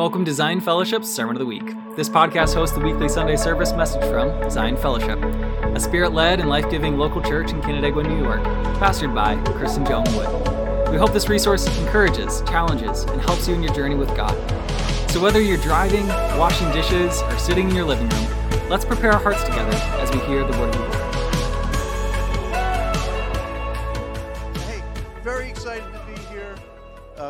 Welcome to Zion Fellowship's Sermon of the Week. This podcast hosts the weekly Sunday service message from Zion Fellowship, a spirit led and life giving local church in Canandaigua, New York, pastored by Chris and Joan Wood. We hope this resource encourages, challenges, and helps you in your journey with God. So whether you're driving, washing dishes, or sitting in your living room, let's prepare our hearts together as we hear the Word of the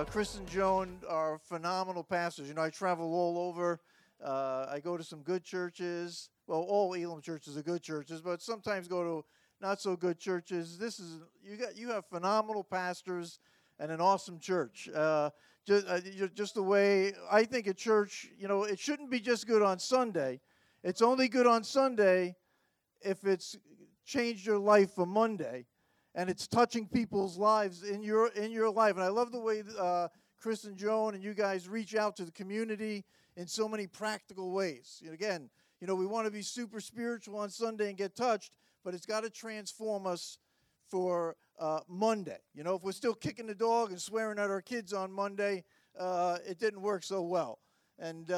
Uh, Chris and Joan are phenomenal pastors. You know, I travel all over. Uh, I go to some good churches. Well, all Elim churches are good churches, but sometimes go to not so good churches. This is you got you have phenomenal pastors and an awesome church. Uh, just, uh, just the way I think a church, you know, it shouldn't be just good on Sunday. It's only good on Sunday if it's changed your life for Monday and it's touching people's lives in your in your life. And I love the way uh, Chris and Joan and you guys reach out to the community in so many practical ways. And again, you know, we want to be super spiritual on Sunday and get touched, but it's got to transform us for uh, Monday. You know, if we're still kicking the dog and swearing at our kids on Monday, uh, it didn't work so well. And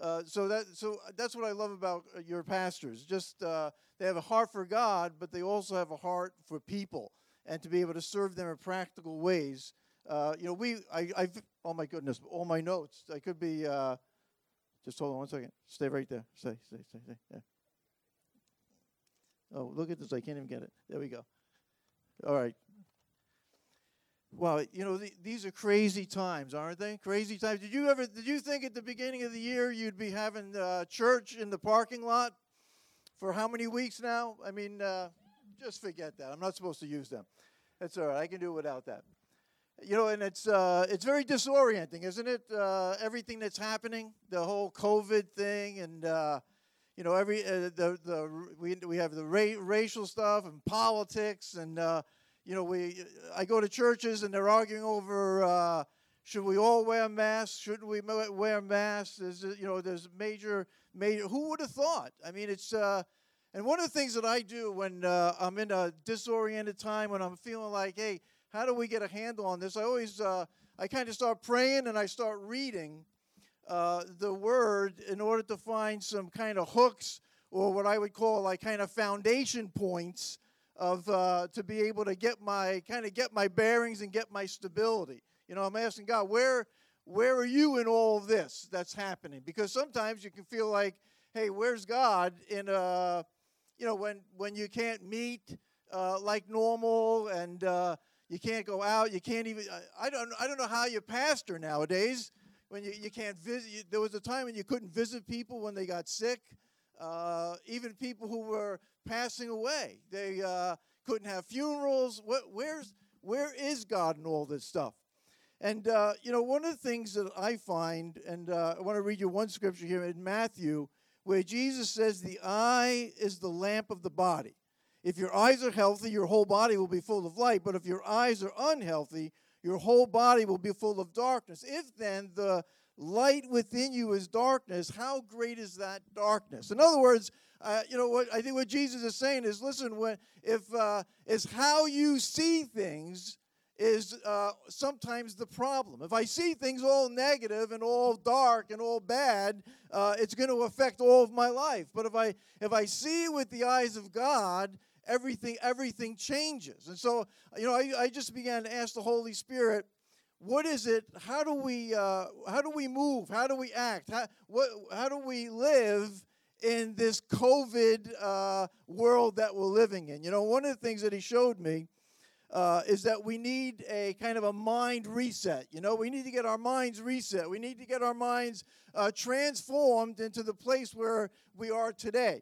uh, uh, so that so that's what I love about uh, your pastors. Just uh, they have a heart for God, but they also have a heart for people, and to be able to serve them in practical ways. Uh, you know, we I I oh my goodness, all my notes. I could be. Uh, just hold on one second. Stay right there. Stay, stay, stay, stay. Yeah. Oh, look at this. I can't even get it. There we go. All right. Well, you know, the, these are crazy times, aren't they? Crazy times. Did you ever, did you think at the beginning of the year you'd be having uh, church in the parking lot for how many weeks now? I mean, uh, just forget that. I'm not supposed to use them. That's all right. I can do without that. You know, and it's uh, it's very disorienting, isn't it? Uh, everything that's happening, the whole COVID thing, and uh, you know, every uh, the the we we have the ra- racial stuff and politics and uh, you know, we I go to churches and they're arguing over uh, should we all wear masks? Shouldn't we wear masks? Is you know, there's major major. Who would have thought? I mean, it's. Uh, and one of the things that I do when uh, I'm in a disoriented time, when I'm feeling like, hey, how do we get a handle on this? I always, uh, I kind of start praying and I start reading uh, the word in order to find some kind of hooks or what I would call like kind of foundation points of uh, to be able to get my kind of get my bearings and get my stability. You know, I'm asking God, where where are you in all this that's happening? Because sometimes you can feel like, hey, where's God in uh, you know, when when you can't meet uh, like normal and uh, you can't go out, you can't even. I don't I don't know how you pastor nowadays when you, you can't visit. You, There was a time when you couldn't visit people when they got sick. Uh, even people who were passing away. They uh, couldn't have funerals. where's where is God in all this stuff? And uh, you know, one of the things that I find, and uh, I want to read you one scripture here in Matthew, where Jesus says, "The eye is the lamp of the body. If your eyes are healthy, your whole body will be full of light. But if your eyes are unhealthy, your whole body will be full of darkness. If then the light within you is darkness, how great is that darkness? In other words, uh, you know what I think what Jesus is saying is, listen, when if uh, is how you see things is uh, sometimes the problem. If I see things all negative and all dark and all bad, uh, it's going to affect all of my life. But if I if I see with the eyes of God, everything everything changes. And so, you know, I, I just began to ask the Holy Spirit, what is it? How do we uh, how do we move? How do we act? How what how do we live? in this COVID uh, world that we're living in. You know, one of the things that he showed me uh, is that we need a kind of a mind reset. You know, we need to get our minds reset. We need to get our minds uh, transformed into the place where we are today.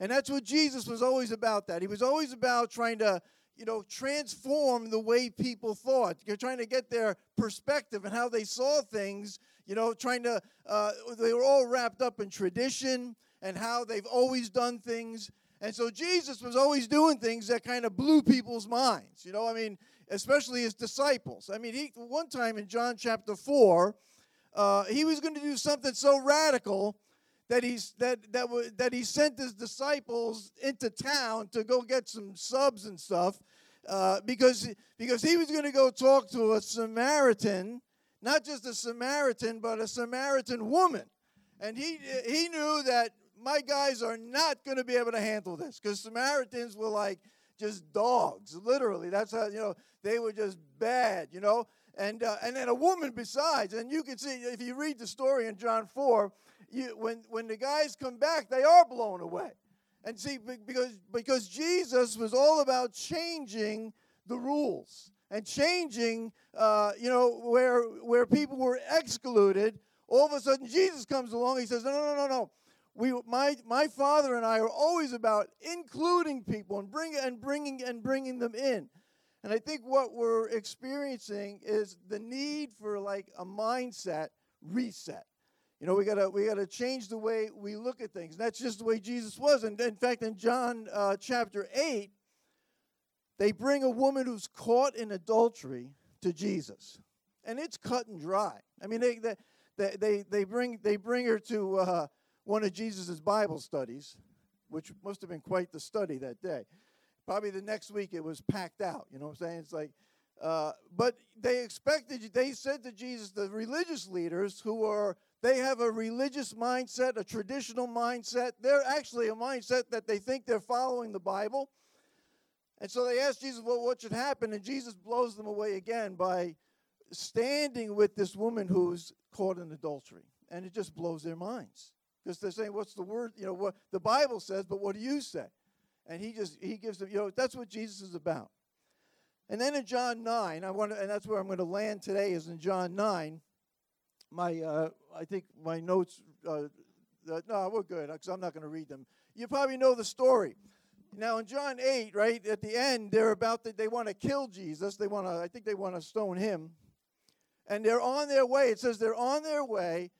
And that's what Jesus was always about that. He was always about trying to, you know, transform the way people thought. You're trying to get their perspective and how they saw things, you know, trying to, uh, they were all wrapped up in tradition and how they've always done things. And so Jesus was always doing things that kind of blew people's minds. You know, I mean, especially his disciples. I mean, he one time in John chapter 4, uh, he was going to do something so radical that he's that that that he sent his disciples into town to go get some subs and stuff uh, because because he was going to go talk to a Samaritan not just a Samaritan, but a Samaritan woman. And he, he knew that my guys are not going to be able to handle this because Samaritans were like just dogs, literally. That's how, you know, they were just bad, you know. And, uh, and then a woman besides. And you can see, if you read the story in John 4, you, when, when the guys come back, they are blown away. And see, because, because Jesus was all about changing the rules and changing, uh, you know, where, where people were excluded. All of a sudden, Jesus comes along. He says, No, no, no, no. We, my, my father and I are always about including people and, bring, and, bringing, and bringing them in. And I think what we're experiencing is the need for like a mindset reset. You know, we gotta we gotta change the way we look at things. And that's just the way Jesus was. And in fact, in John uh, chapter eight, they bring a woman who's caught in adultery to Jesus, and it's cut and dry. I mean, they they they, they bring they bring her to uh, one of Jesus's Bible studies, which must have been quite the study that day. Probably the next week it was packed out. You know what I'm saying? It's like, uh, but they expected. They said to Jesus, the religious leaders who are they have a religious mindset, a traditional mindset. They're actually a mindset that they think they're following the Bible. And so they ask Jesus, well, what should happen? And Jesus blows them away again by standing with this woman who's caught in adultery. And it just blows their minds. Because they're saying, what's the word? You know, what the Bible says, but what do you say? And he just, he gives them, you know, that's what Jesus is about. And then in John 9, I want to, and that's where I'm going to land today, is in John 9 my uh, I think my notes. Uh, uh, no, we're good because I'm not going to read them. You probably know the story. Now in John 8, right at the end, they're about to, they want to kill Jesus. They want to. I think they want to stone him. And they're on their way. It says they're on their way,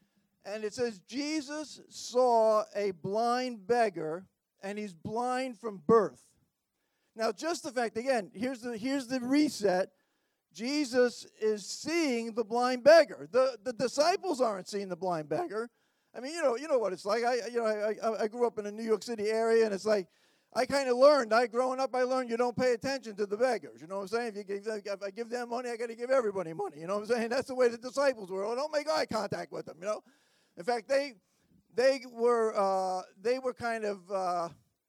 and it says Jesus saw a blind beggar, and he's blind from birth. Now, just the fact again, here's the here's the reset. Jesus is seeing the blind beggar. The, the disciples aren't seeing the blind beggar. I mean, you know, you know what it's like. I, you know, I, I grew up in a New York City area, and it's like I kind of learned. I growing up, I learned you don't pay attention to the beggars. You know what I'm saying? If you give, if I give them money, I got to give everybody money. You know what I'm saying? That's the way the disciples were. Oh, don't make eye contact with them. You know. In fact, they they were uh, they were kind of. Uh,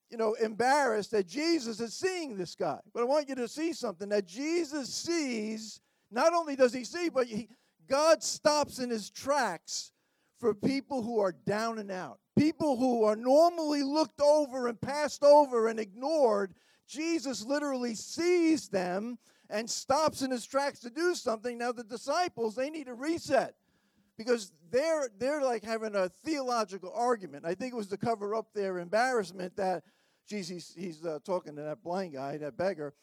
you know, embarrassed that Jesus is seeing this guy. But I want you to see something that Jesus sees. Not only does he see, but he, God stops in his tracks for people who are down and out, people who are normally looked over and passed over and ignored. Jesus literally sees them and stops in his tracks to do something. Now, the disciples, they need a reset because they're they're like having a theological argument. I think it was to cover up their embarrassment that he's, he's uh, talking to that blind guy, that beggar.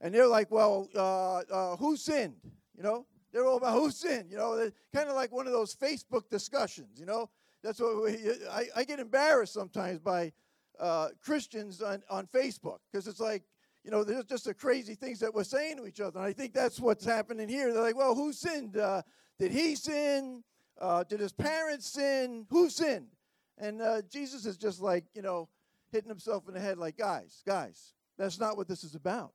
And they're like, well, uh, uh, who sinned? You know, they're all about who sinned. You know, kind of like one of those Facebook discussions. You know, that's what we, I, I get embarrassed sometimes by uh, Christians on, on Facebook because it's like, you know, there's just the crazy things that we're saying to each other. And I think that's what's happening here. They're like, well, who sinned? Uh, did he sin? Uh, did his parents sin? Who sinned? And Jesus is just like, you know, hitting himself in the head like, guys, guys, that's not what this is about.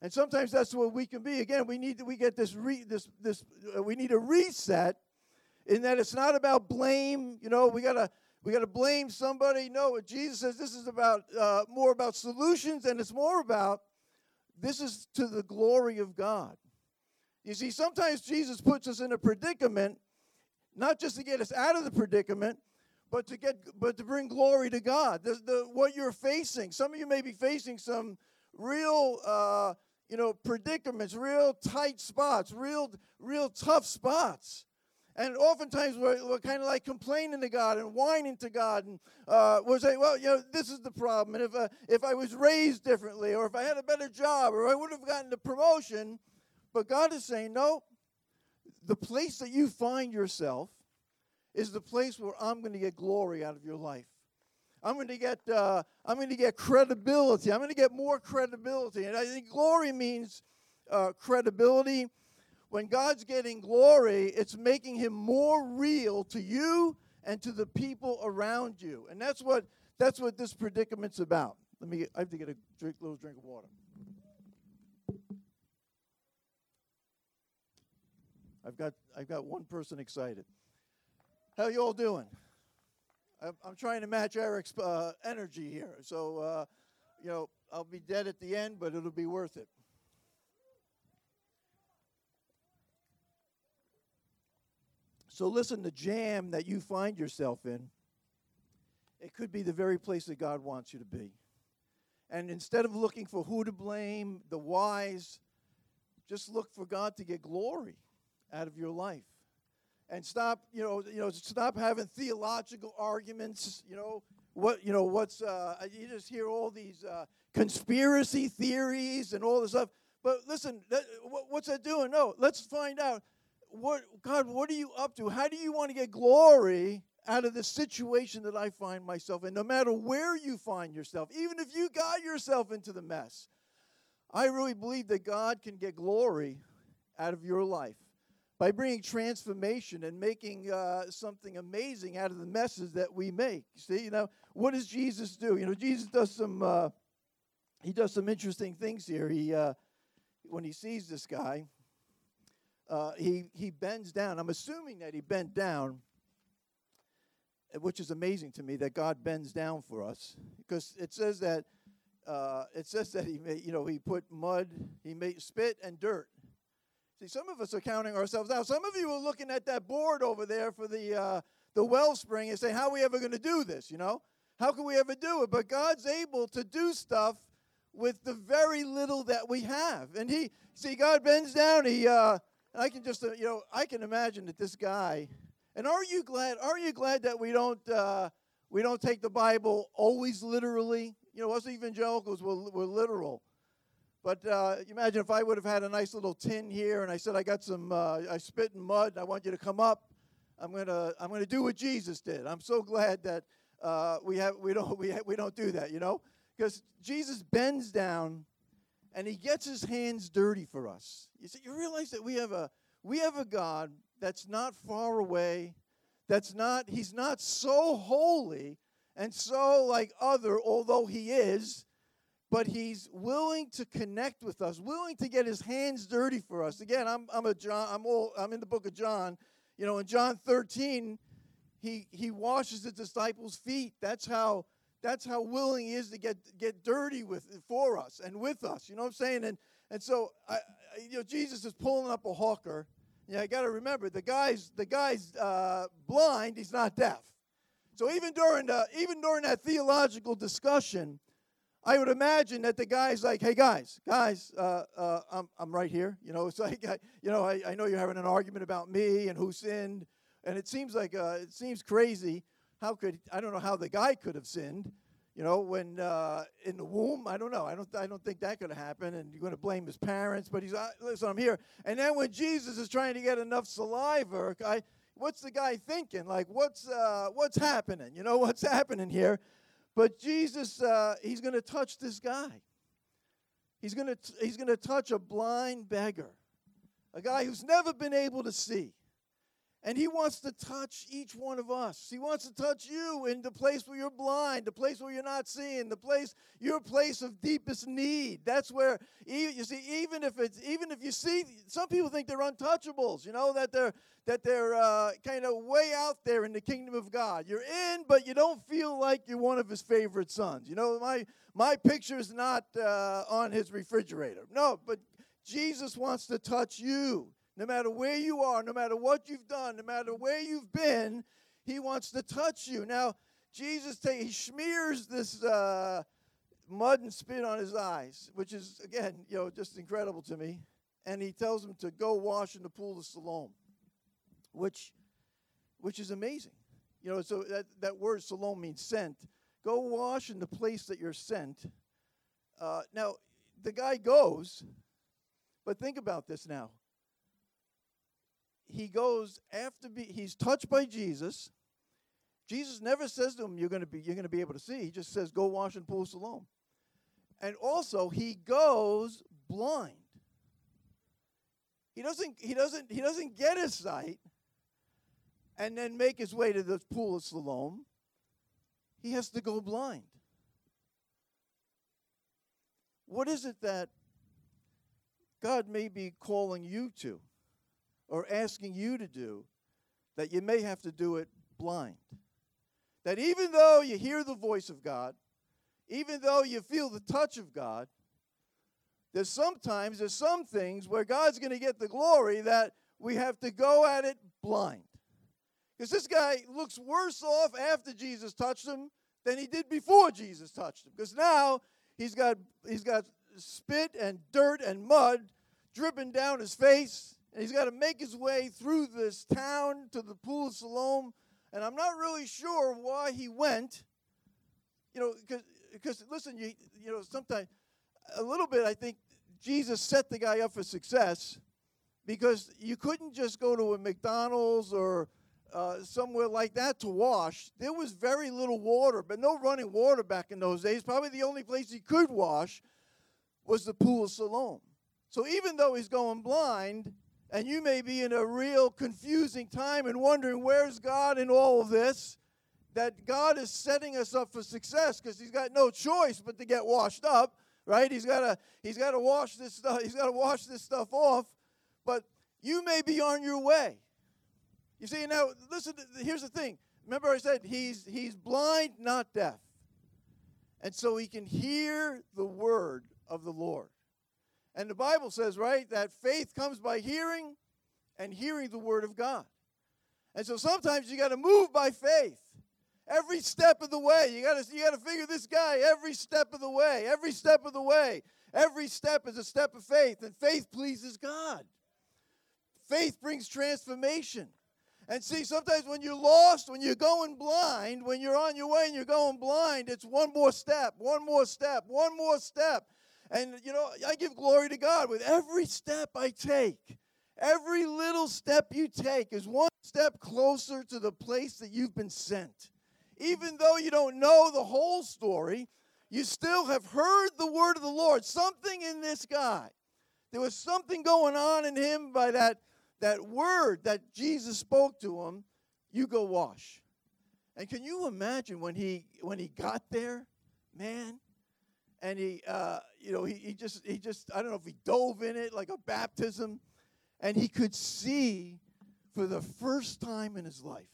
And sometimes that's what we can be. Again, we need to, we get this re, this this uh, we need a reset in that it's not about blame. You know, we gotta we gotta blame somebody. No, Jesus says this is about uh, more about solutions, and it's more about this is to the glory of God. You see, sometimes Jesus puts us in a predicament, not just to get us out of the predicament, but to get but to bring glory to God. The, the what you're facing. Some of you may be facing some real uh, you know predicaments, real tight spots, real real tough spots. And oftentimes we're, we're kind of like complaining to God and whining to God, and uh, we're saying, "Well, you know, this is the problem. And if uh, if I was raised differently, or if I had a better job, or I would have gotten the promotion," but God is saying, "No. The place that you find yourself is the place where I'm going to get glory out of your life. I'm going to get uh, I'm going to get credibility. I'm going to get more credibility, and I think glory means uh, credibility. When God's getting glory, it's making Him more real to you and to the people around you, and that's what that's what this predicament's about. Let me. I have to get a drink, little drink of water. I've got I've got one person excited. How you all doing? I'm, trying to match Eric's uh, energy here, so uh, you know I'll be dead at the end, but it'll be worth it. So listen, the jam that you find yourself in, it could be the very place that God wants you to be. And instead of looking for who to blame, the wise, just look for God to get glory out of your life. And stop, you know, you know, stop having theological arguments, you know, what, you know, what's, uh, you just hear all these uh, conspiracy theories and all this stuff. But listen, that, what's that doing? No, let's find out what, God, what are you up to? How do you want to get glory out of the situation that I find myself in, no matter where you find yourself, even if you got yourself into the mess. I really believe that God can get glory out of your life by bringing transformation and making uh, something amazing out of the messes that we make. See, you know, what does Jesus do? You know, Jesus does some uh, he does some interesting things here. He uh, when he sees this guy, uh, he he bends down. I'm assuming that he bent down which is amazing to me that God bends down for us because it says that uh, it says that he made, you know he put mud he made spit and dirt see some of us are counting ourselves out some of you are looking at that board over there for the uh, the wellspring and saying how are we ever going to do this you know how can we ever do it but God's able to do stuff with the very little that we have and he see God bends down he uh, I can just uh, you know I can imagine that this guy and are you glad? Are you glad that we don't uh, we don't take the Bible always literally? You know, us evangelicals were literal. But uh, imagine if I would have had a nice little tin here, and I said, "I got some. Uh, I spit in mud. I want you to come up. I'm gonna. I'm gonna do what Jesus did." I'm so glad that uh, we have. We don't. We ha- we don't do that. You know, because Jesus bends down, and he gets his hands dirty for us. You see, you realize that we have a we have a God that's not far away, that's not, he's not so holy and so like other, although he is, but he's willing to connect with us, willing to get his hands dirty for us. Again, I'm, I'm a John, I'm all, I'm in the book of John. You know, in John 13, he he washes the disciples' feet. That's how that's how willing he is to get get dirty with for us and with us. You know what I'm saying? And and so I, you know, Jesus is pulling up a hawker yeah, you got to remember the guy's the guy's uh, blind. He's not deaf. So even during the, even during that theological discussion, I would imagine that the guy's like, "Hey guys, guys, uh, uh, I'm I'm right here. You know, it's like, I, you know, I, I know you're having an argument about me and who sinned, and it seems like uh, it seems crazy. How could I don't know how the guy could have sinned." you know, when uh, in the womb. I don't know. I don't. I don't think that could have happened. And you're going to blame his parents, but he's uh, listen. I'm here. And then when Jesus is trying to get enough saliva, I, what's the guy thinking? Like, what's uh, what's happening? You know, what's happening here? But Jesus, uh, he's going to touch this guy. He's going to he's going to touch a blind beggar, a guy who's never been able to see. And he wants to touch each one of us. He wants to touch you in the place where you're blind, the place where you're not seeing, the place your place of deepest need. That's where you see even if it's even if you see some people think they're untouchables, you know that they're that they're uh, kind of way out there in the kingdom of God. You're in, but you don't feel like you're one of his favorite sons. You know my my picture is not uh, on his refrigerator. No, but Jesus wants to touch you no matter where you are, no matter what you've done, no matter where you've been, He wants to touch you. Now, Jesus, take, he smears this uh, mud and spit on his eyes, which is, again, you know, just incredible to me. And he tells him to go wash in the pool of Siloam, which, which is amazing. You know, so that, that word Siloam means sent. Go wash in the place that you're sent. Uh, now, the guy goes, but think about this now he goes after be, he's touched by Jesus. Jesus never says to him, "You're going to be you're going to be able to see." He just says, "Go wash in pool of Siloam." And also, he goes blind. He doesn't he doesn't he doesn't get his sight and then make his way to the pool of Siloam. He has to go blind. What is it that God may be calling you to? Or asking you to do that you may have to do it blind. That even though you hear the voice of God, even though you feel the touch of God, there's sometimes there's some things where God's going to get the glory that we have to go at it blind. Because this guy looks worse off after Jesus touched him than he did before Jesus touched him. Because now he's got he's got spit and dirt and mud dripping down his face, and he's got to make his way through this town to the pool of Siloam. And I'm not really sure why he went. You know, because listen, you you know sometimes a little bit I think Jesus set the guy up for success because you couldn't just go to a McDonald's or uh, somewhere like that to wash. There was very little water, but no running water back in those days. Probably the only place he could wash was the pool of Siloam. So even though he's going blind, and you may be in a real confusing time and wondering where's God in all of this, that God is setting us up for success because he's got no choice but to get washed up, right? He's got to he's got to wash this stuff. He's got to wash this stuff off but you may be on your way. You see, now listen, here's the thing. Remember I said he's he's blind, not deaf. And so he can hear the word of the Lord. And the Bible says, right, that faith comes by hearing and hearing the word of God. And so sometimes you got to move by faith. Every step of the way, you got to you got to figure this guy every step of the way. Every step of the way. Every step is a step of faith, and faith pleases God. Faith brings transformation. And see, sometimes when you're lost, when you're going blind, when you're on your way and you're going blind, it's one more step, one more step, one more step. And, you know, I give glory to God with every step I take. Every little step you take is one step closer to the place that you've been sent. Even though you don't know the whole story, you still have heard the word of the Lord. Something in this guy. There was something going on in him by that that word that Jesus spoke to him, you go wash. And can you imagine when he when he got there, man? And he uh, you know, he, he just he just I don't know if he dove in it like a baptism, and he could see for the first time in his life.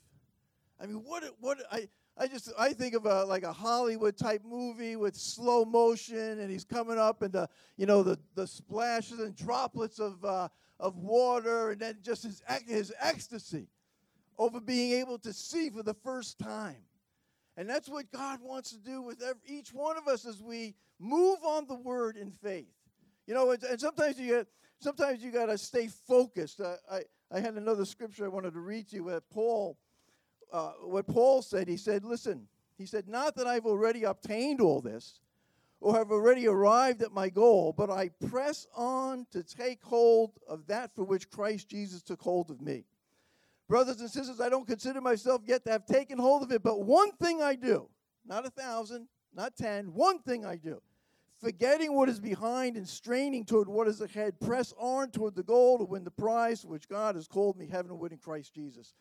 I mean, what what I I just I think of a like a Hollywood type movie with slow motion, and he's coming up, and the you know the the splashes and droplets of uh, of water, and then just his, his ecstasy over being able to see for the first time. And that's what God wants to do with every, each one of us as we move on the word in faith. You know, and, sometimes you get, sometimes you got to stay focused. Uh, I I had another scripture I wanted to read to you where Paul, uh, what Paul said. He said, "Listen," he said, "not that I've already obtained all this, or have already arrived at my goal, but I press on to take hold of that for which Christ Jesus took hold of me. Brothers and sisters, I don't consider myself yet to have taken hold of it, but one thing I do, not a thousand, not ten, one thing I do. Forgetting what is behind and straining toward what is ahead, press on toward the goal to win the prize which God has called me heavenward in Christ Jesus.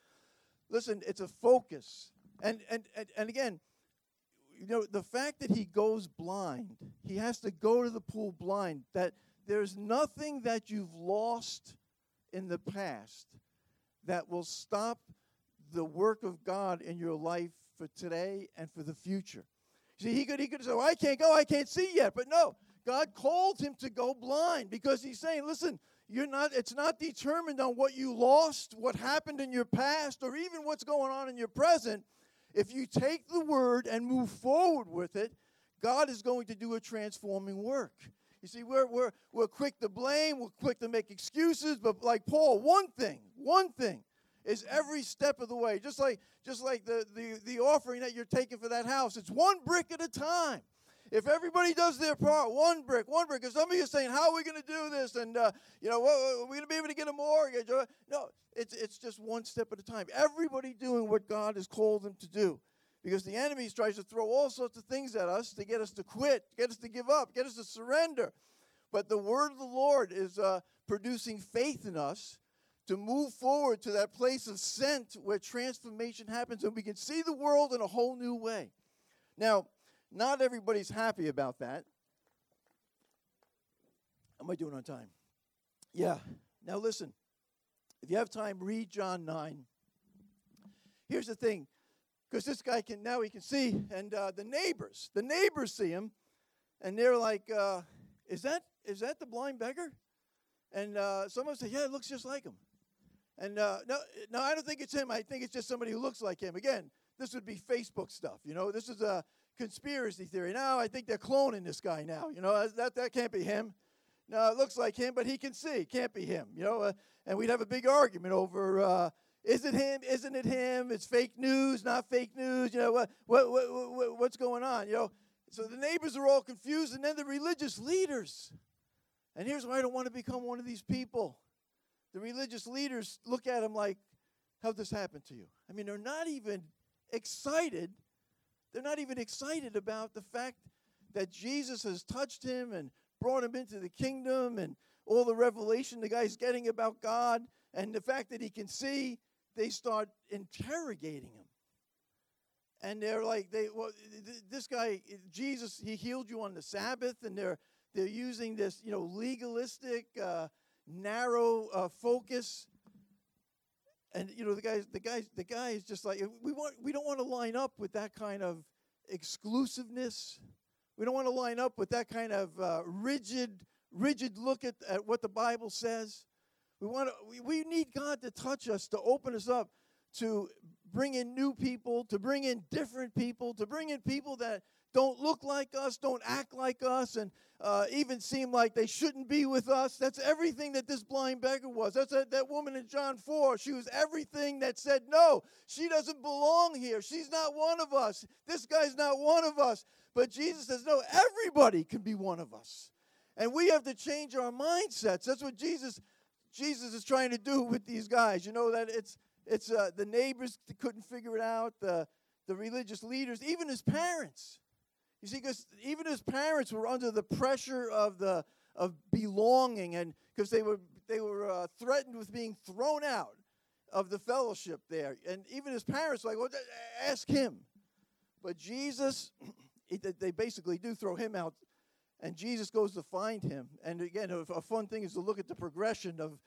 Listen, it's a focus. And, and, and, and again, you know, the fact that he goes blind, he has to go to the pool blind, that there's nothing that you've lost in the past that will stop the work of God in your life for today and for the future. See, he could he could say, well, I can't go, I can't see yet. But no, God called him to go blind because he's saying, listen, you're not it's not determined on what you lost, what happened in your past, or even what's going on in your present. If you take the word and move forward with it, God is going to do a transforming work. You see, we're, we're, we're quick to blame, we're quick to make excuses, but like Paul, one thing, one thing is every step of the way. Just like just like the, the, the offering that you're taking for that house, it's one brick at a time. If everybody does their part, one brick, one brick. Because some of you are saying, "How are we going to do this?" And uh, you know, are we going to be able to get a mortgage? No, it's it's just one step at a time. Everybody doing what God has called them to do. Because the enemy tries to throw all sorts of things at us to get us to quit, get us to give up, get us to surrender. But the word of the Lord is uh, producing faith in us to move forward to that place of sent where transformation happens and we can see the world in a whole new way. Now, not everybody's happy about that. Am I doing on time? Yeah. Now listen. If you have time, read John 9. Here's the thing because this guy can now he can see, and uh, the neighbors, the neighbors see him, and they're like, uh, "Is that is that the blind beggar?" And uh, someone said, "Yeah, it looks just like him." And uh, no, no, I don't think it's him. I think it's just somebody who looks like him. Again, this would be Facebook stuff. You know, this is a conspiracy theory. Now I think they're cloning this guy now. You know, that that can't be him. No, it looks like him, but he can see. Can't be him. You know, uh, and we'd have a big argument over uh, is it him? Isn't it him? It's fake news, not fake news. You know what, what, what, what, what's going on? You know, so the neighbors are all confused, and then the religious leaders. And here's why I don't want to become one of these people. The religious leaders look at him like, "How'd this happen to you?" I mean, they're not even excited. They're not even excited about the fact that Jesus has touched him and brought him into the kingdom and all the revelation the guy's getting about God and the fact that he can see they start interrogating him. And they're like, they well, this guy, Jesus, he healed you on the Sabbath, and they're they're using this, you know, legalistic, uh, narrow uh, focus. And you know, the guys, the guys, the guy is just like we want. We don't want to line up with that kind of exclusiveness. We don't want to line up with that kind of uh, rigid, rigid look at, at what the Bible says. We want to, we, we need God to touch us, to open us up, to bring in new people, to bring in different people, to bring in people that don't look like us, don't act like us, and uh, even seem like they shouldn't be with us. That's everything that this blind beggar was. That's a, that woman in John 4. She was everything that said, no, she doesn't belong here. She's not one of us. This guy's not one of us. But Jesus says, no, everybody can be one of us. And we have to change our mindsets. That's what Jesus Jesus is trying to do with these guys. You know that it's it's uh, the neighbors couldn't figure it out, the the religious leaders, even his parents. You see, because even his parents were under the pressure of the of belonging, and because they were they were uh, threatened with being thrown out of the fellowship there, and even his parents were like, well, ask him. But Jesus, they basically do throw him out and Jesus goes to find him. And again, a, fun thing is to look at the progression of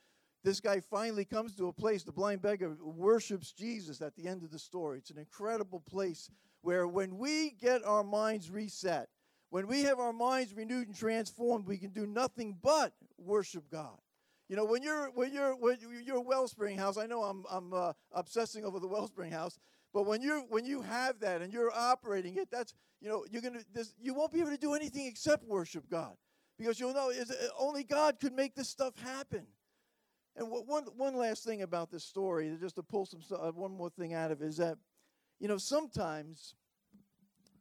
this guy finally comes to a place, the blind beggar worships Jesus at the end of the story. It's an incredible place where when we get our minds reset, when we have our minds renewed and transformed, we can do nothing but worship God. You know, when you're when you're when you're Wellspring House, I know I'm I'm uh, obsessing over the Wellspring House, but when you when you have that and you're operating it, that's you know you're gonna you won't be able to do anything except worship God because you'll know is only God could make this stuff happen. And one one last thing about this story, just to pull some uh, one more thing out of it, is that you know sometimes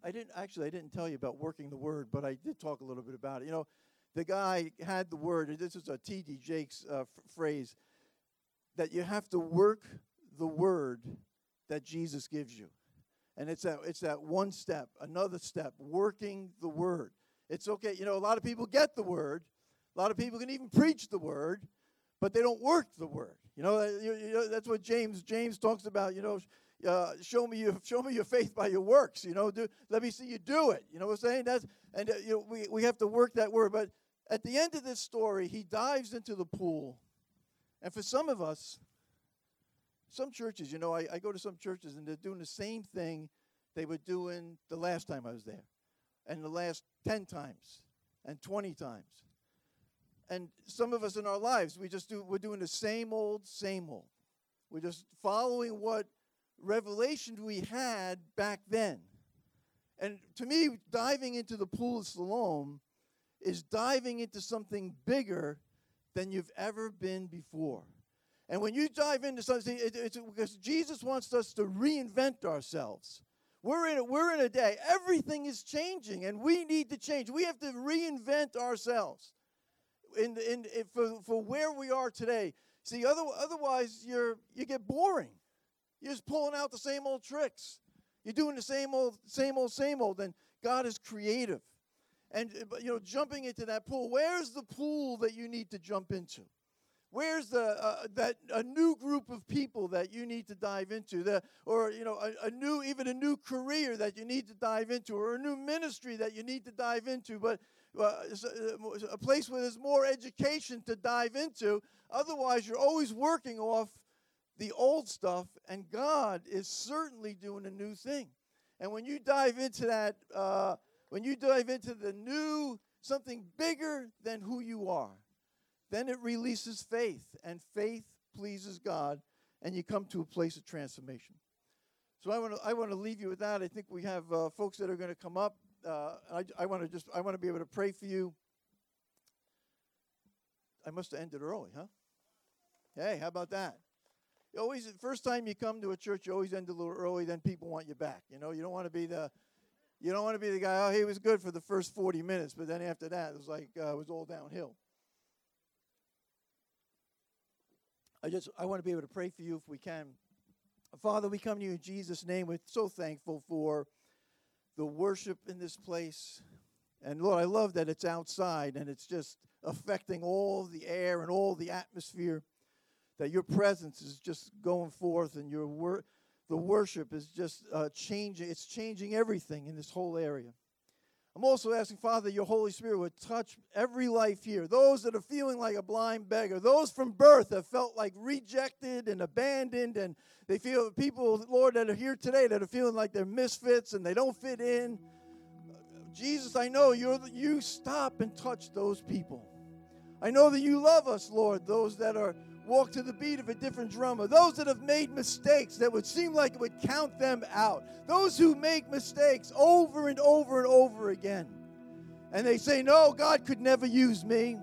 I didn't actually I didn't tell you about working the word, but I did talk a little bit about it. You know, the guy had the word. This is a T.D. Jakes uh, phrase that you have to work the word that Jesus gives you. And it's that, it's that one step, another step, working the word. It's okay. You know, a lot of people get the word. A lot of people can even preach the word, but they don't work the word. You know, you, you know that's what James James talks about. You know, uh, show me your show me your faith by your works. You know, do, let me see you do it. You know what I'm saying? That's and uh, you know, we we have to work that word. But at the end of this story, he dives into the pool, and for some of us, some churches, you know, I, I go to some churches and they're doing the same thing they were doing the last time I was there, and the last 10 times, and 20 times. And some of us in our lives, we just do, we're doing the same old, same old. We're just following what revelation we had back then. And to me, diving into the pool of Siloam is diving into something bigger than you've ever been before. And when you dive into something, it, it's because Jesus wants us to reinvent ourselves. We're in, a, we're in a day, everything is changing, and we need to change. We have to reinvent ourselves in, in, in for, for where we are today. See, other, otherwise, you're, you get boring. You're just pulling out the same old tricks. You're doing the same old, same old, same old. And God is creative. And, you know, jumping into that pool, where's the pool that you need to jump into? Where's the uh, that a new group of people that you need to dive into, the, or you know a, a, new even a new career that you need to dive into, or a new ministry that you need to dive into? But uh, a place where there's more education to dive into. Otherwise, you're always working off the old stuff, and God is certainly doing a new thing. And when you dive into that, uh, when you dive into the new, something bigger than who you are, then it releases faith, and faith pleases God, and you come to a place of transformation. So I want to I want to leave you with that. I think we have uh, folks that are going to come up. Uh, I I want to just I want to be able to pray for you. I must have ended early, huh? Hey, how about that? You always first time you come to a church, you always end a little early. Then people want you back. You know, you don't want to be the you don't want to be the guy. Oh, he was good for the first forty minutes, but then after that, it was like uh, it was all downhill. I just I want to be able to pray for you if we can. Father, we come to you in Jesus' name. We're so thankful for the worship in this place. And Lord, I love that it's outside and it's just affecting all the air and all the atmosphere. That your presence is just going forth and your wor- the worship is just uh, changing. It's changing everything in this whole area. I'm also asking, Father, your Holy Spirit would touch every life here. Those that are feeling like a blind beggar, those from birth have felt like rejected and abandoned, and they feel people, Lord, that are here today that are feeling like they're misfits and they don't fit in. Jesus, I know you you stop and touch those people. I know that you love us, Lord, those that are walk to the beat of a different drummer. Those that have made mistakes that would seem like it would count them out. Those who make mistakes over and over and over again. And they say, No, God could never use me.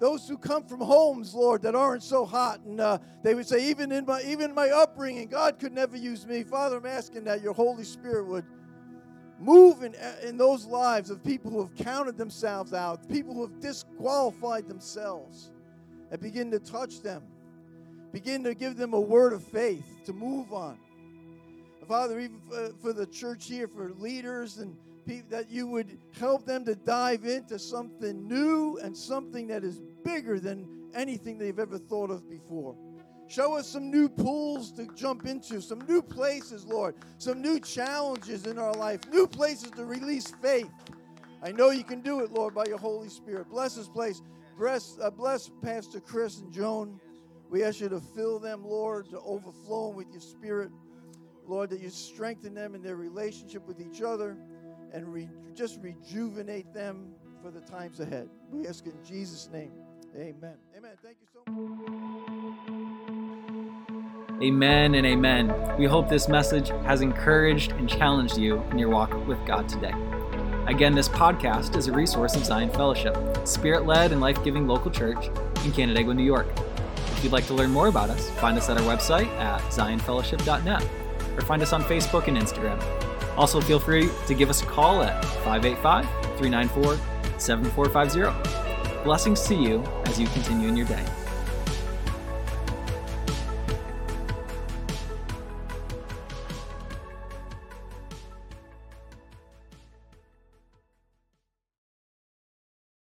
Those who come from homes, Lord, that aren't so hot, and uh, they would say, even in my even in my upbringing, God could never use me. Father, I'm asking that your Holy Spirit would move in, in those lives of people who have counted themselves out, people who have disqualified themselves and begin to touch them. Begin to give them a word of faith to move on. Father, even for the church here, for leaders and people, that you would help them to dive into something new and something that is bigger than anything they've ever thought of before. Show us some new pools to jump into, some new places, Lord, some new challenges in our life, new places to release faith. I know you can do it, Lord, by your Holy Spirit. Bless this place. Bless, uh, bless Pastor Chris and Joan. We ask you to fill them, Lord, to overflowing with your spirit. Lord, that you strengthen them in their relationship with each other and re- just rejuvenate them for the times ahead. We ask in Jesus' name. Amen. Amen. Thank you so much. Amen and amen. We hope this message has encouraged and challenged you in your walk with God today. Again, this podcast is a resource of Zion Fellowship, spirit led and life giving local church in Canandaigua, New York. If you'd like to learn more about us, find us at our website at zionfellowship.net or find us on Facebook and Instagram. Also, feel free to give us a call at 585 394 7450. Blessings to you as you continue in your day.